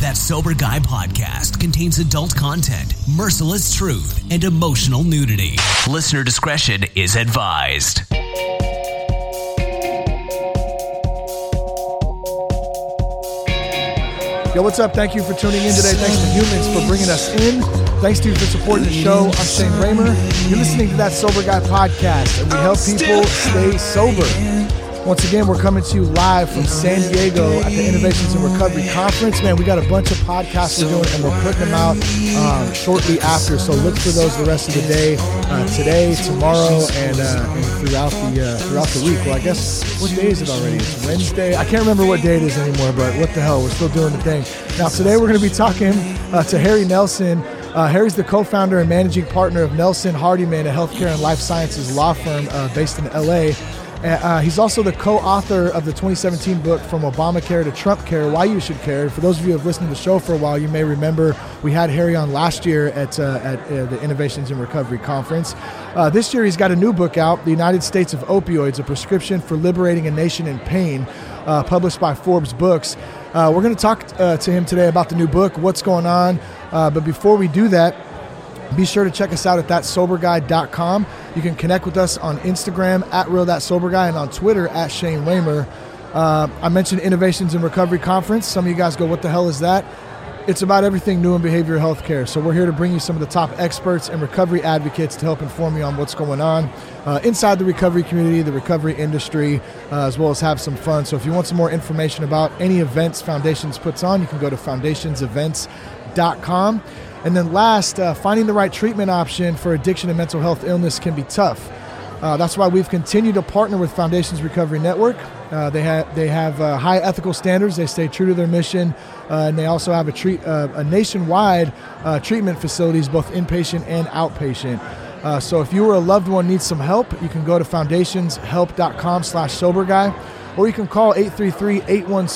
That Sober Guy podcast contains adult content, merciless truth, and emotional nudity. Listener discretion is advised. Yo, what's up? Thank you for tuning in today. Thanks to Humans for bringing us in. Thanks to you for supporting the show. I'm Shane Ramer. You're listening to that Sober Guy podcast, and we help people stay sober. Once again, we're coming to you live from San Diego at the Innovations in Recovery Conference. Man, we got a bunch of podcasts we're doing, and we're putting them out um, shortly after. So look for those the rest of the day, uh, today, tomorrow, and, uh, and throughout the uh, throughout the week. Well, I guess what day is it already? It's Wednesday. I can't remember what day it is anymore, but what the hell? We're still doing the thing. Now, today we're going to be talking uh, to Harry Nelson. Uh, Harry's the co-founder and managing partner of Nelson Hardiman, a healthcare and life sciences law firm uh, based in LA. Uh, he's also the co-author of the 2017 book From Obamacare to Trump Care: Why You Should Care. For those of you who have listened to the show for a while, you may remember we had Harry on last year at uh, at uh, the Innovations in Recovery conference. Uh, this year, he's got a new book out, "The United States of Opioids: A Prescription for Liberating a Nation in Pain," uh, published by Forbes Books. Uh, we're going to talk to him today about the new book, what's going on. but before we do that. Be sure to check us out at thatsoberguy.com. You can connect with us on Instagram at real that sober guy and on Twitter at Shane Ramer. Uh, I mentioned Innovations in Recovery Conference. Some of you guys go, "What the hell is that?" It's about everything new in behavioral health care. So we're here to bring you some of the top experts and recovery advocates to help inform you on what's going on uh, inside the recovery community, the recovery industry, uh, as well as have some fun. So if you want some more information about any events Foundations puts on, you can go to foundationsevents.com. And then last, uh, finding the right treatment option for addiction and mental health illness can be tough. Uh, that's why we've continued to partner with Foundations Recovery Network. Uh, they have they have uh, high ethical standards. They stay true to their mission, uh, and they also have a treat uh, a nationwide treatment facilities, both inpatient and outpatient. so if you or a loved one needs some help, you can go to foundationshelp.com/sober guy, or you can call 833-81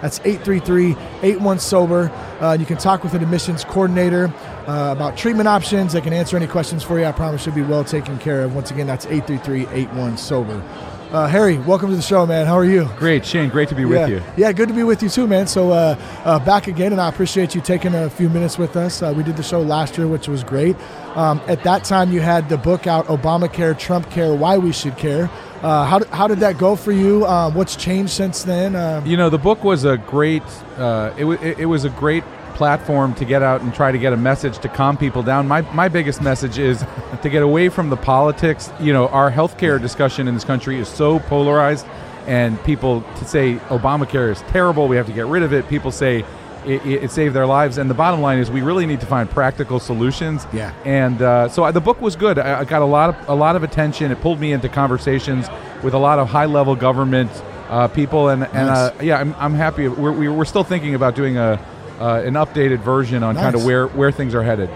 that's 833-81-SOBER. Uh, you can talk with an admissions coordinator uh, about treatment options. They can answer any questions for you. I promise you'll be well taken care of. Once again, that's 833-81-SOBER. Uh, Harry, welcome to the show, man. How are you? Great, Shane. Great to be yeah. with you. Yeah, good to be with you too, man. So uh, uh, back again, and I appreciate you taking a few minutes with us. Uh, we did the show last year, which was great. Um, at that time, you had the book out, Obamacare, Trump Care, Why We Should Care. Uh, how, how did that go for you? Uh, what's changed since then? Um, you know, the book was a great. Uh, it, it, it was a great platform to get out and try to get a message to calm people down. My, my biggest message is to get away from the politics. You know, our healthcare discussion in this country is so polarized, and people to say Obamacare is terrible, we have to get rid of it. People say it, it, saved their lives. And the bottom line is, we really need to find practical solutions. Yeah. And uh, so I, the book was good. I, I, got a lot of a lot of attention. It pulled me into conversations with a lot of high level government uh, people, and and uh, yeah, I'm, I'm happy. We're we're still thinking about doing a uh, an updated version on nice. kind of where, where things are headed.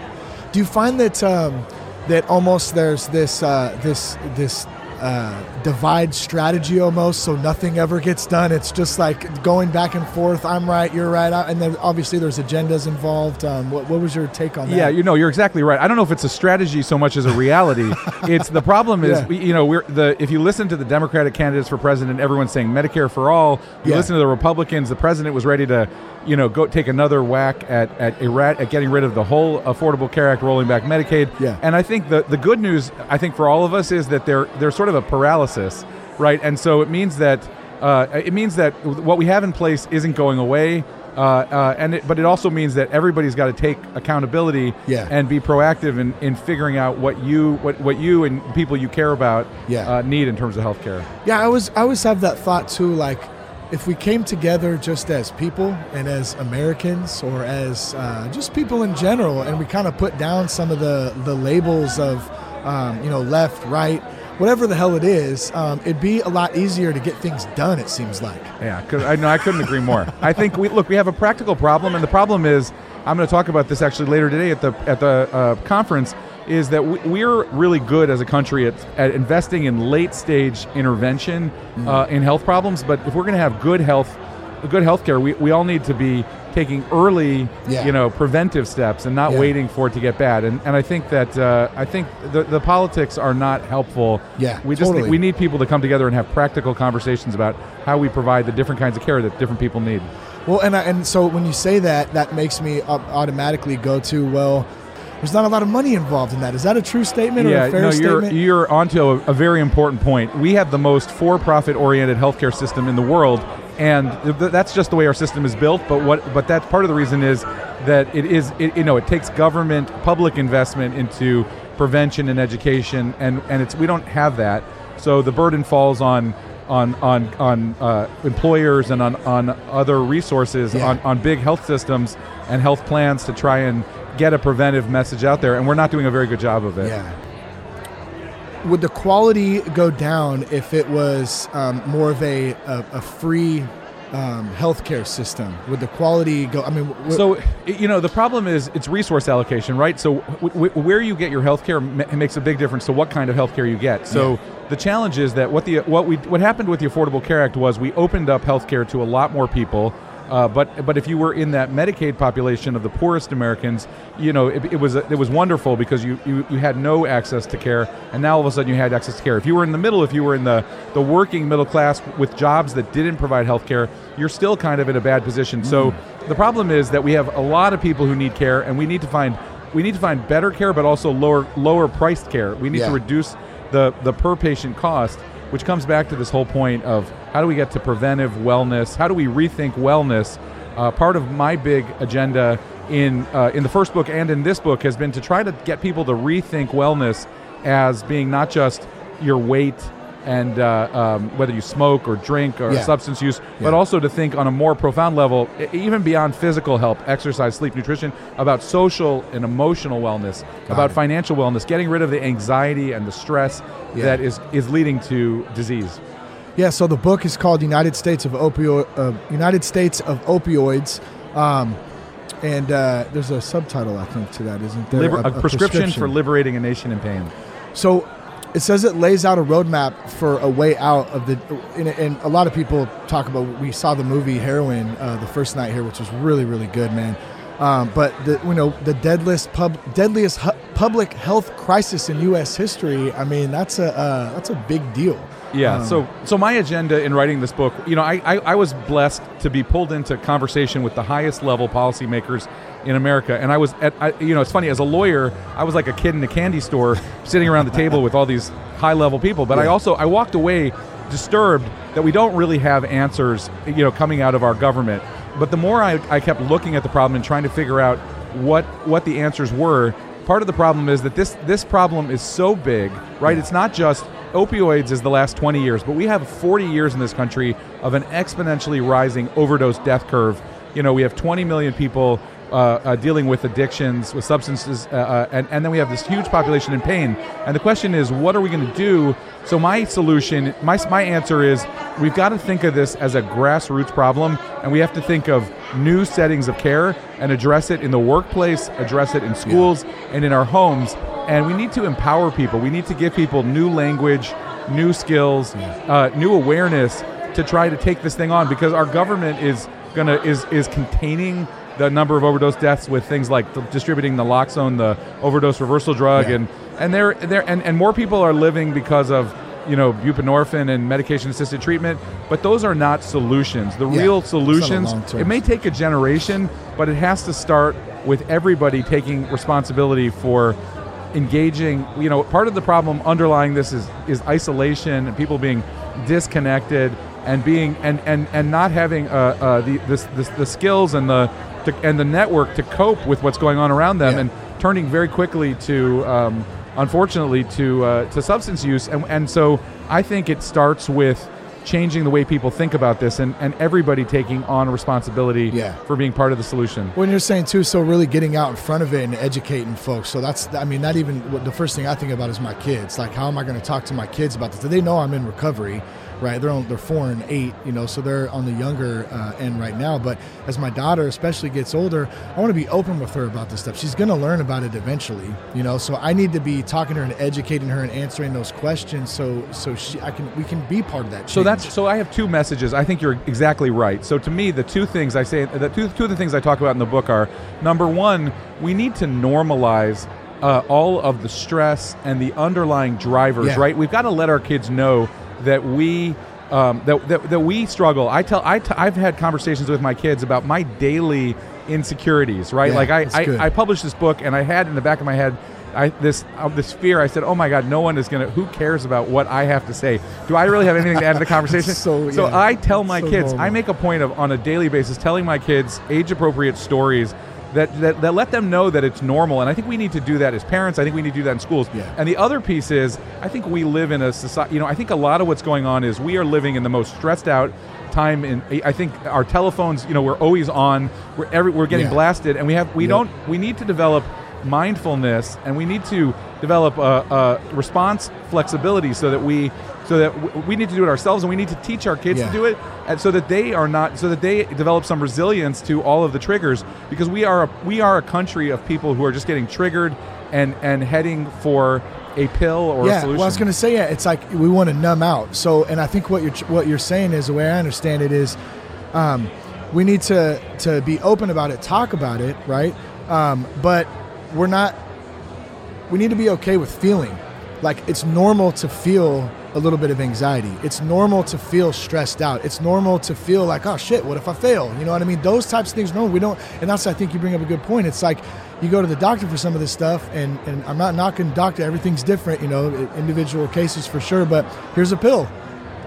Do you find that um, that almost there's this uh, this this uh, divide strategy almost, so nothing ever gets done. It's just like going back and forth. I'm right, you're right, and then obviously there's agendas involved. Um, what, what, was your take on that? Yeah, you know, you're exactly right. I don't know if it's a strategy so much as a reality. it's the problem is, yeah. we, you know, we're the if you listen to the Democratic candidates for president, everyone's saying Medicare for all. You yeah. listen to the Republicans, the president was ready to, you know, go take another whack at at, erat- at getting rid of the whole Affordable Care Act, rolling back Medicaid. Yeah. And I think the the good news, I think for all of us, is that they're they're sort of of a paralysis, right? And so it means that uh, it means that what we have in place isn't going away. Uh, uh, and it, but it also means that everybody's got to take accountability yeah. and be proactive in, in figuring out what you what, what you and people you care about yeah. uh, need in terms of healthcare. Yeah, I was I always have that thought too. Like, if we came together just as people and as Americans or as uh, just people in general, and we kind of put down some of the the labels of um, you know left, right whatever the hell it is, um, it'd be a lot easier to get things done. It seems like. Yeah, I know I couldn't agree more. I think we look. We have a practical problem, and the problem is I'm going to talk about this actually later today at the at the uh, conference. Is that we, are really good as a country at, at investing in late stage intervention mm-hmm. uh, in health problems, but if we're going to have good health good healthcare, we, we all need to be taking early, yeah. you know, preventive steps and not yeah. waiting for it to get bad. And, and I think that uh, I think the, the politics are not helpful. Yeah, we just totally. we need people to come together and have practical conversations about how we provide the different kinds of care that different people need. Well, and I, and so when you say that, that makes me automatically go to well. There's not a lot of money involved in that. Is that a true statement or a fair statement? no, you're statement? you're onto a, a very important point. We have the most for-profit oriented healthcare system in the world, and th- that's just the way our system is built. But what but that's part of the reason is that it is it, you know it takes government public investment into prevention and education, and and it's we don't have that, so the burden falls on. On on on uh, employers and on on other resources Yeah. on, on big health systems and health plans to try and get a preventive message out there, and we're not doing a very good job of it. Yeah. Would the quality go down if it was um, more of a, a, a free um, healthcare system? Would the quality go? I mean, w- So, you know, the problem is it's resource allocation, right? So, w- w- where you get your healthcare ma- makes a big difference to what kind of healthcare you get. So, the challenge is that what the what we what happened with the Affordable Care Act was we opened up healthcare to a lot more people. Uh, but but if you were in that Medicaid population of the poorest Americans, you know it, it was it was wonderful because you, you you had no access to care, and now all of a sudden you had access to care. If you were in the middle, if you were in the the working middle class with jobs that didn't provide health care, you're still kind of in a bad position. So the problem is that we have a lot of people who need care, and we need to find we need to find better care, but also lower lower priced care. We need Yeah. to reduce the the per patient cost, which comes back to this whole point of how do we get to preventive wellness? How do we rethink wellness? Uh, part of my big agenda in uh, in the first book and in this book has been to try to get people to rethink wellness as being not just your weight and uh, um, whether you smoke or drink or Yeah. substance use, but Yeah. also to think on a more profound level, even beyond physical health, exercise, sleep, nutrition, about social and emotional wellness, about it. financial wellness, getting rid of the anxiety and the stress Yeah. that is is leading to disease. Yeah, so the book is called United States of Opio- uh, United States of Opioids, um, and uh, there's a subtitle I think to that, isn't there? Liber- a, prescription, for liberating a nation in pain. So it says it lays out a roadmap for a way out of the. And, and a lot of people talk about. We saw the movie Heroin uh, the first night here, which was really really good, man. Um, but the you know the deadliest pub deadliest hu- public health crisis in U.S. history. I mean that's a uh, that's a big deal. Yeah. Um, so, so my agenda in writing this book, you know, I, I, I was blessed to be pulled into conversation with the highest level policymakers in America, and I was at, I, you know, it's funny as a lawyer, I was like a kid in a candy store, sitting around the table with all these high level people. But I also I walked away disturbed that we don't really have answers, you know, coming out of our government. But the more I, I kept looking at the problem and trying to figure out what what the answers were, part of the problem is that this this problem is so big, right? It's not just opioids is the last 20 years, but we have 40 years in this country of an exponentially rising overdose death curve. You know, we have 20 million people uh, uh, dealing with addictions, with substances, uh, uh, and, and then we have this huge population in pain. And the question is, what are we going to do? So my solution, my, my answer is, we've got to think of this as a grassroots problem, and we have to think of new settings of care and address it in the workplace, address it in schools, and in our homes. And we need to empower people. We need to give people new language, new skills, uh, new awareness to try to take this thing on because our government is gonna is is containing the number of overdose deaths with things like the, distributing naloxone, the overdose reversal drug, Yeah. and and they're they're and, and more people are living because of you know buprenorphine and medication assisted treatment, but those are not solutions. The Yeah, real it's not a solutions. It may take a generation, but it has to start with everybody taking responsibility for engaging you know part of the problem underlying this is is isolation and people being disconnected and being and and and not having uh, uh, the this, this the skills and the to, and the network to cope with what's going on around them Yeah. and turning very quickly to um, unfortunately to uh, to substance use and and so I think it starts with changing the way people think about this and, and everybody taking on responsibility Yeah. for being part of the solution. When you're saying too, so really getting out in front of it and educating folks. So that's, I mean, not even the first thing I think about is my kids. Like, how am I going to talk to my kids about this? Do they know I'm in recovery? Right, they're on, they're four and eight, you know, so they're on the younger uh, end right now. But as my daughter, especially, gets older, I want to be open with her about this stuff. She's going to learn about it eventually, you know. So I need to be talking to her and educating her and answering those questions, so so she, I can, we can be part of that. So that's so I have two messages. I think you're exactly right. So to me, the two things I say, the two, two of the things I talk about in the book are number one, we need to normalize uh, all of the stress and the underlying drivers. Yeah. Right, we've got to let our kids know that we. um, that, that that we struggle. I tell I t- I've had conversations with my kids about my daily insecurities. Right, Yeah, like I. I, I published this book and I had in the back of my head. I, this uh, this fear. I said, "Oh my God, no one is gonna. Who cares about what I have to say? Do I really have anything to add to the conversation?" So, yeah, I tell my so kids. I make a point of on a daily basis telling my kids age appropriate stories that, that that let them know that it's normal. And I think we need to do that as parents. I think we need to do that in schools. Yeah. And the other piece is, I think we live in a society. You know, I think a lot of what's going on is we are living in the most stressed out time in I think our telephones you know we're always on we're every, we're getting Yeah. blasted and we have we Yep. don't we need to develop mindfulness and we need to develop a, a response flexibility so that we so that w- we need to do it ourselves and we need to teach our kids Yeah. to do it and so that they are not so that they develop some resilience to all of the triggers because we are a, we are a country of people who are just getting triggered and and heading for a pill or a yeah, solution well, I was going to say, yeah, it's like we want to numb out. So, and I think what you're what you're saying is the way I understand it is, um, we need to to be open about it, talk about it, right? Um, but we're not. We need to be okay with feeling. Like it's normal to feel a little bit of anxiety. It's normal to feel stressed out. It's normal to feel like, oh shit, what if I fail? You know what I mean? Those types of things. No, we don't. And that's I think you bring up a good point. It's like you go to the doctor for some of this stuff, and and I'm not knocking doctor. Everything's different, you know, individual cases for sure. But here's a pill.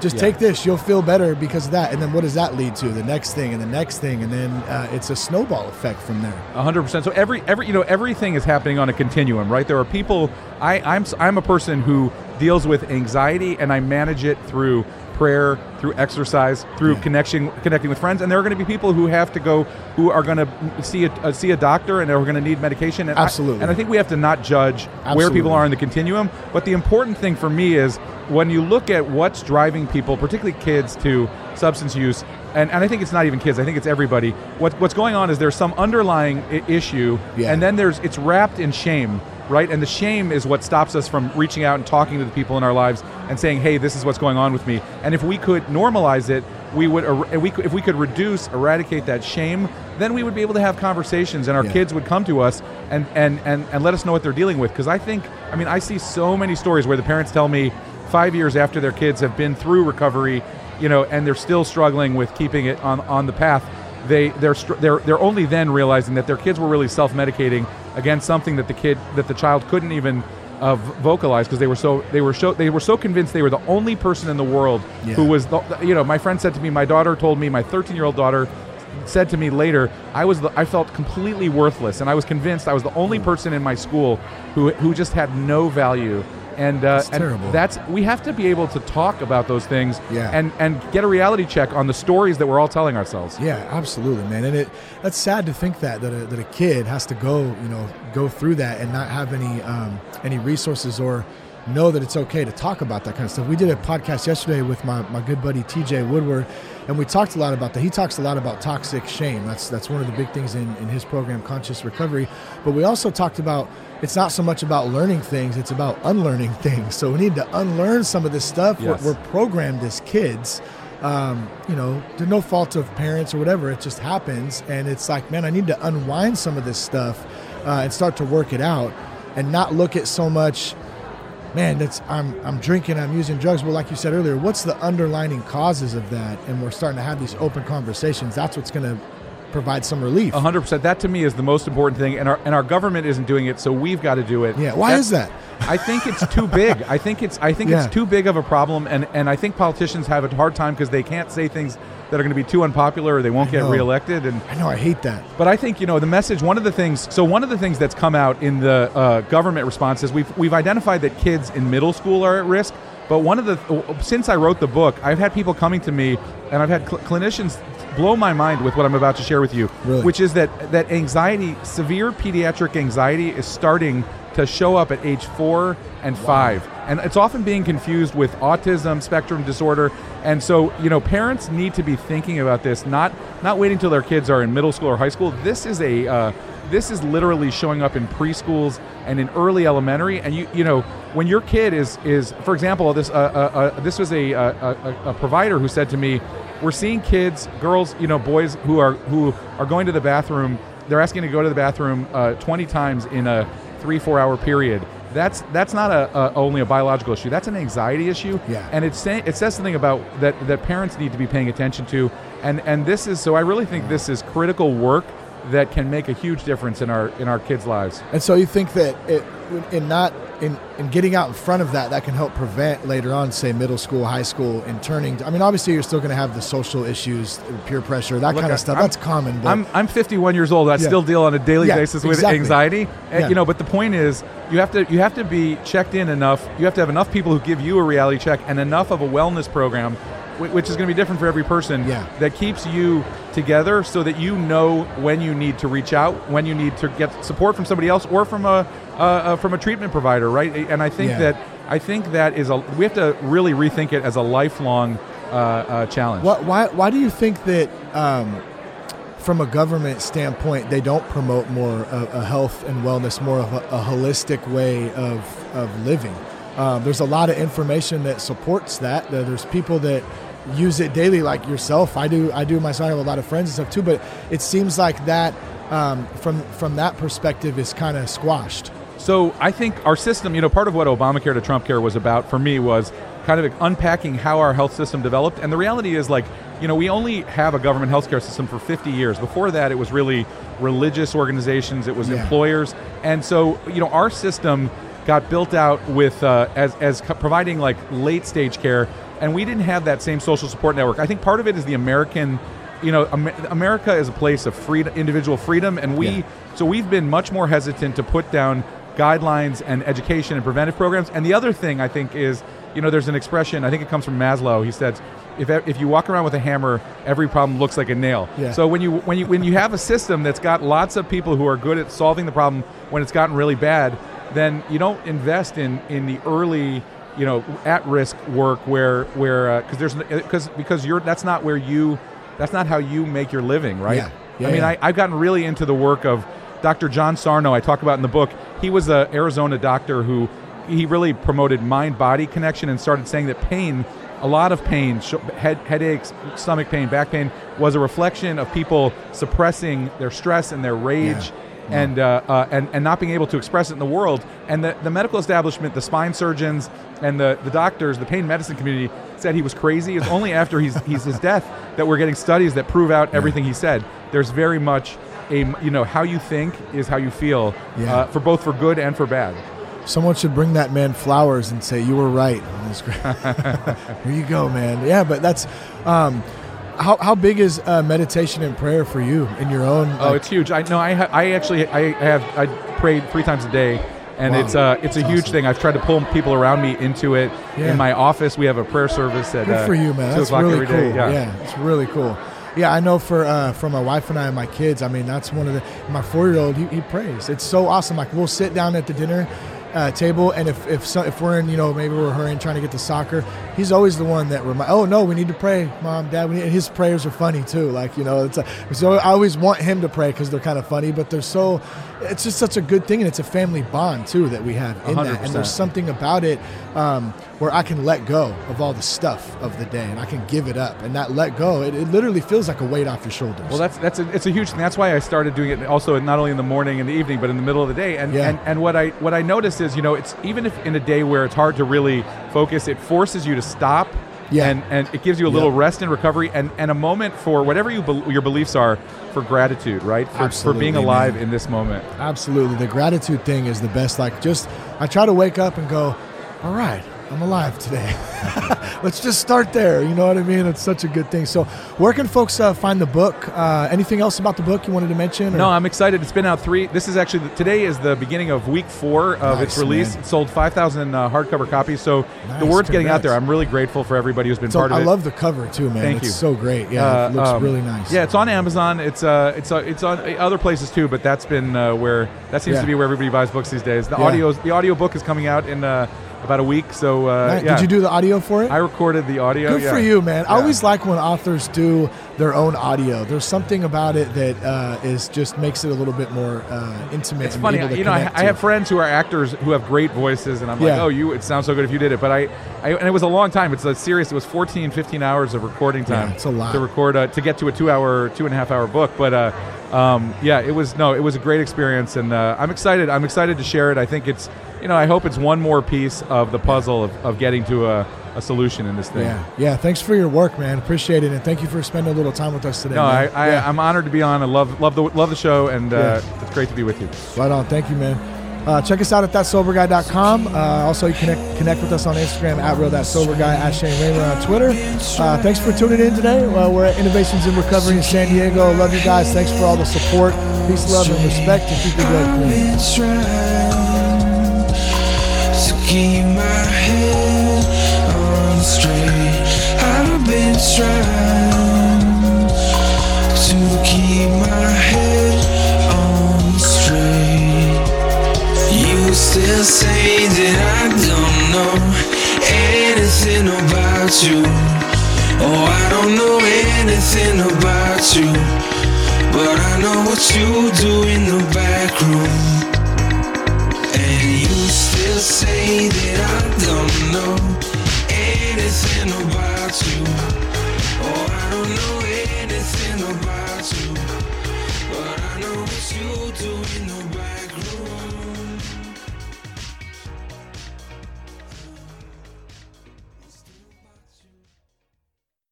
Just Yeah. take this. You'll feel better because of that. And then what does that lead to? The next thing, and the next thing, and then uh, it's a snowball effect from there. A hundred percent. So every every you know everything is happening on a continuum, right? There are people. I I'm I'm a person who deals with anxiety and I manage it through prayer, through exercise, through Yeah. connection, connecting with friends. And there are going to be people who have to go, who are going to see a uh, see a doctor and are going to need medication. And I- Absolutely. and I think we have to not judge where people are in the continuum. But the important thing for me is when you look at what's driving people, particularly kids, to substance use, and, and I think it's not even kids. I think it's everybody. What, what's going on is there's some underlying I- issue, Yeah. and then there's it's wrapped in shame, right? And the shame is what stops us from reaching out and talking to the people in our lives and saying, "Hey, this is what's going on with me." And if we could normalize it, we would. er- We if we could reduce, eradicate that shame, then we would be able to have conversations, and our Yeah. kids would come to us and and and and let us know what they're dealing with. Because I think, I mean, I see so many stories where the parents tell me five years after their kids have been through recovery, you know, and they're still struggling with keeping it on on the path. They they're they're they're only then realizing that their kids were really self-medicating against something that the kid that the child couldn't even uh, vocalize because they were so they were so they were so convinced they were the only person in the world Yeah. who was the, you know my friend said to me my daughter told me my 13 year old daughter said to me later I was the, I felt completely worthless and I was convinced I was the only person in my school who who just had no value and uh, That's and terrible. that's we have to be able to talk about those things Yeah. and and get a reality check on the stories that we're all telling ourselves Yeah, absolutely, man. And it that's sad to think that that a, that a kid has to go, you know, go through that and not have any um, any resources or know that it's okay to talk about that kind of stuff. We did a podcast yesterday with my, my good buddy TJ Woodward, and we talked a lot about that. He talks a lot about toxic shame. That's that's one of the big things in, in his program, Conscious Recovery. But we also talked about it's not so much about learning things; it's about unlearning things. So we need to unlearn some of this stuff. Yes. We're, we're programmed as kids um, you know, to no fault of parents or whatever. It just happens, and it's like, man, I need to unwind some of this stuff uh, and start to work it out, and not look at so much. Man, that's I'm I'm drinking, I'm using drugs. Well, like you said earlier, what's the underlining causes of that? And we're starting to have these open conversations. That's what's going to provide some relief. Hundred percent. That to me is the most important thing, and our and our government isn't doing it, so we've got to do it. Yeah, why is that? I think it's too big. I think it's I think Yeah. it's too big of a problem, and and I think politicians have a hard time because they can't say things that are going to be too unpopular or they won't get reelected. And I know I hate that. but I think you know the message. One of the things. So one of the things that's come out in the uh, government response is we've we've identified that kids in middle school are at risk. But one of the since I wrote the book, I've had people coming to me, and I've had cl- clinicians blow my mind with what I'm about to share with you, Really? which is that that anxiety, severe pediatric anxiety, is starting to show up at age four and five, and it's often being confused with autism spectrum disorder. And so, you know, parents need to be thinking about this, not not waiting till their kids are in middle school or high school. This is a uh, this is literally showing up in preschools and in early elementary. And you you know, when your kid is is, for example, this uh, uh, uh, this was a, uh, a a provider who said to me, "We're seeing kids, girls, you know, boys who are who are going to the bathroom. They're asking to go to the bathroom uh, 20 times in a three four hour period." that's that's not a, a only a biological issue. That's an anxiety issue. Yeah. And it's say, it says something about that that parents need to be paying attention to. And and this is so I really think this is critical work that can make a huge difference in our in our kids' lives. And so you think that it, in not in, in getting out in front of that, that can help prevent later on, say middle school, high school, and turning. I mean, obviously you're still going to have the social issues, peer pressure, that Look, kind of stuff. I'm- That's common. But I'm I'm 51 years old. I Yeah. still deal on a daily Yeah, basis with exactly. anxiety. And, Yeah. You know, but the point is, you have to you have to be checked in enough. You have to have enough people who give you a reality check and enough of a wellness program, which is going to be different for every person. Yeah. That keeps you together, so that you know when you need to reach out, when you need to get support from somebody else, or from a uh, uh, from a treatment provider, right? And I think Yeah. that I think that is a we have to really rethink it as a lifelong uh, uh, challenge. What, why, why do you think that, um, from a government standpoint, they don't promote more a, a health and wellness, more of a, a holistic way of, of living? Um, there's a lot of information that supports that. There's people that use it daily, like yourself. I do. I do myself. I have a lot of friends and stuff too. But it seems like that, um, from from that perspective, is kind of squashed. So I think our system, you know, part of what Obamacare to Trump care was about for me was kind of unpacking how our health system developed. And the reality is, like, you know, we only have a government healthcare system for 50 years. Before that, it was really religious organizations, it was Yeah. employers, and so you know, our system got built out with uh, as as providing like late stage care, and we didn't have that same social support network. I think part of it is the American. You know, Amer- America is a place of freedom, individual freedom, and we Yeah. so we've been much more hesitant to put down guidelines and education and preventive programs. And the other thing I think is, you know, there's an expression, I think it comes from Maslow. He says, if, if you walk around with a hammer, every problem looks like a nail. Yeah. So when you when you when you have a system that's got lots of people who are good at solving the problem when it's gotten really bad, then you don't invest in in the early you know at risk work where where uh, because there's because uh, because you're that's not where you that's not how you make your living right Yeah. Yeah, I mean yeah. I, I've gotten really into the work of Dr. John Sarno, I talk about in the book. He was an Arizona doctor who he really promoted mind-body connection and started saying that pain, a lot of pain, head, headaches, stomach pain, back pain, was a reflection of people suppressing their stress and their rage. Yeah. And, uh, uh, and and not being able to express it in the world, and the, the medical establishment, the spine surgeons, and the, the doctors, the pain medicine community said he was crazy. It's only after he's, he's his death that we're getting studies that prove out everything he said. There's very much a you know how you think is how you feel Yeah. uh, for both for good and for bad. Someone should bring that man flowers and say you were right. Great. Here you go, man. Yeah, but that's um, how how big is uh, meditation and prayer for you in your own? Oh, it's huge. I know. I ha- I actually I have I prayed three times a day, and Wow. it's uh it's a huge awesome. thing. I've tried to pull people around me into it. Yeah. In my office, we have a prayer service at Good uh, for you, man. That's really cool. day. Yeah. it's really cool. Yeah, I know for uh, for my wife and I and my kids. I mean, that's one of the my four year old. He, he prays. It's so awesome. Like we'll sit down at the dinner uh, table, and if if so, if we're in, you know, maybe we're hurrying trying to get to soccer, he's always the one that remind. Oh no, we need to pray, mom, dad. We need, and his prayers are funny too. Like you know, it's a, so I always want him to pray because they're kind of funny, but they're so. It's just such a good thing, and it's a family bond too that we have in that. And there's something about it um, where I can let go of all the stuff of the day, and I can give it up. And that let go, it, it literally feels like a weight off your shoulders. Well, that's that's a, it's a huge thing. That's why I started doing it also not only in the morning and the evening, but in the middle of the day. And Yeah. and, and what I what I notice is, you know, it's even if in a day where it's hard to really focus, it forces you to stop. Yeah. And and it gives you a little Yep. rest and recovery and, and a moment for whatever you bel your beliefs are for gratitude, right? For, for being alive man. in this moment. Absolutely. The gratitude thing is the best. Like, just, I try to wake up and go, all right, I'm alive today. Let's just start there. You know what I mean? It's such a good thing. So, where can folks uh, find the book? Uh, anything else about the book you wanted to mention? or- No, I'm excited. It's been out three. This is actually today is the beginning of week four of its release. man. It sold 5,000 uh, hardcover copies, so Nice, the word's getting out there. I'm really grateful for everybody who's been So part of I it. I love the cover too, man. Thank it's you. so great. Yeah, it Uh, looks um, really nice. Yeah, it's on Amazon. It's uh, it's uh, it's on other places too, but that's been uh, where that seems Yeah. to be where everybody buys books these days. The Yeah. audio the audio book is coming out in uh, about a week, so uh, Nice. yeah. Did you do the audio for it? I recorded the audio. Good yeah. for you, man. I always like when authors do their own audio. There's something about it that uh, is just makes it a little bit more uh, intimate. It's funny, you know. I, I have friends who are actors who have great voices, and I'm like, oh, you, it sounds so good if you did it. But I, I and it was a long time. It's a serious. It was 14, 15 hours of recording time. Yeah, it's a lot. to record to get to a two-hour, two and a half hour book. But uh, um, yeah, it was no, it was a great experience, and uh, I'm excited. I'm excited to share it. I think it's you know, I hope it's one more piece of the puzzle of, of getting to a, a solution in this thing. Yeah, yeah. Thanks for your work, man. Appreciate it, and thank you for spending a little time with us today. No, I, man. I, yeah. I'm honored to be on. I love love the love the show, and uh, Yeah. it's great to be with you. Right on. Thank you, man. Uh, check us out at thatsoberguy.com. Uh, also, you connect connect with us on Instagram at real that sober guy at Shane Ramer on Twitter. Uh, thanks for tuning in today. Uh, we're at Innovations in Recovery in San Diego. Love you guys. Thanks for all the support. Peace, love, and respect. And keep it good. I've been trying to keep my head on straight. I've been trying to keep my head on straight. You still say that I don't know anything about you. Oh, I don't know anything about you. But I know what you do in the back room. Still say that I don't know anything about you.